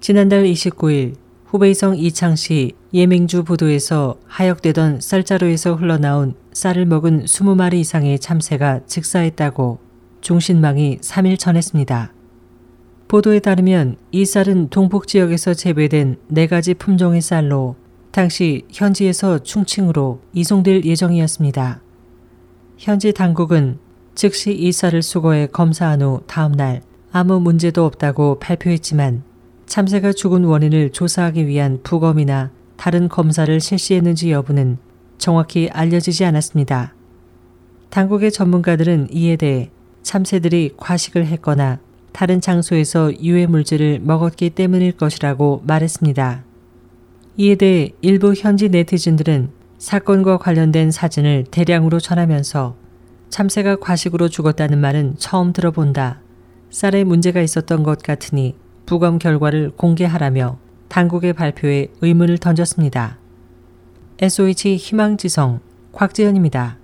지난달 29일 후베이성 이창시 예맹주 부두에서 하역되던 쌀자루에서 흘러나온 쌀을 먹은 20마리 이상의 참새가 즉사했다고 중신망이 3일 전했습니다. 보도에 따르면 이 쌀은 동북 지역에서 재배된 네 가지 품종의 쌀로 당시 현지에서 충칭으로 이송될 예정이었습니다. 현지 당국은 즉시 이 쌀을 수거해 검사한 후 다음 날 아무 문제도 없다고 발표했지만 참새가 죽은 원인을 조사하기 위한 부검이나 다른 검사를 실시했는지 여부는 정확히 알려지지 않았습니다. 당국의 전문가들은 이에 대해 참새들이 과식을 했거나 다른 장소에서 유해 물질을 먹었기 때문일 것이라고 말했습니다. 이에 대해 일부 현지 네티즌들은 사건과 관련된 사진을 대량으로 전하면서 참새가 과식으로 죽었다는 말은 처음 들어본다. 쌀에 문제가 있었던 것 같으니 부검 결과를 공개하라며 당국의 발표에 의문을 던졌습니다. SOH 희망지성 곽재현입니다.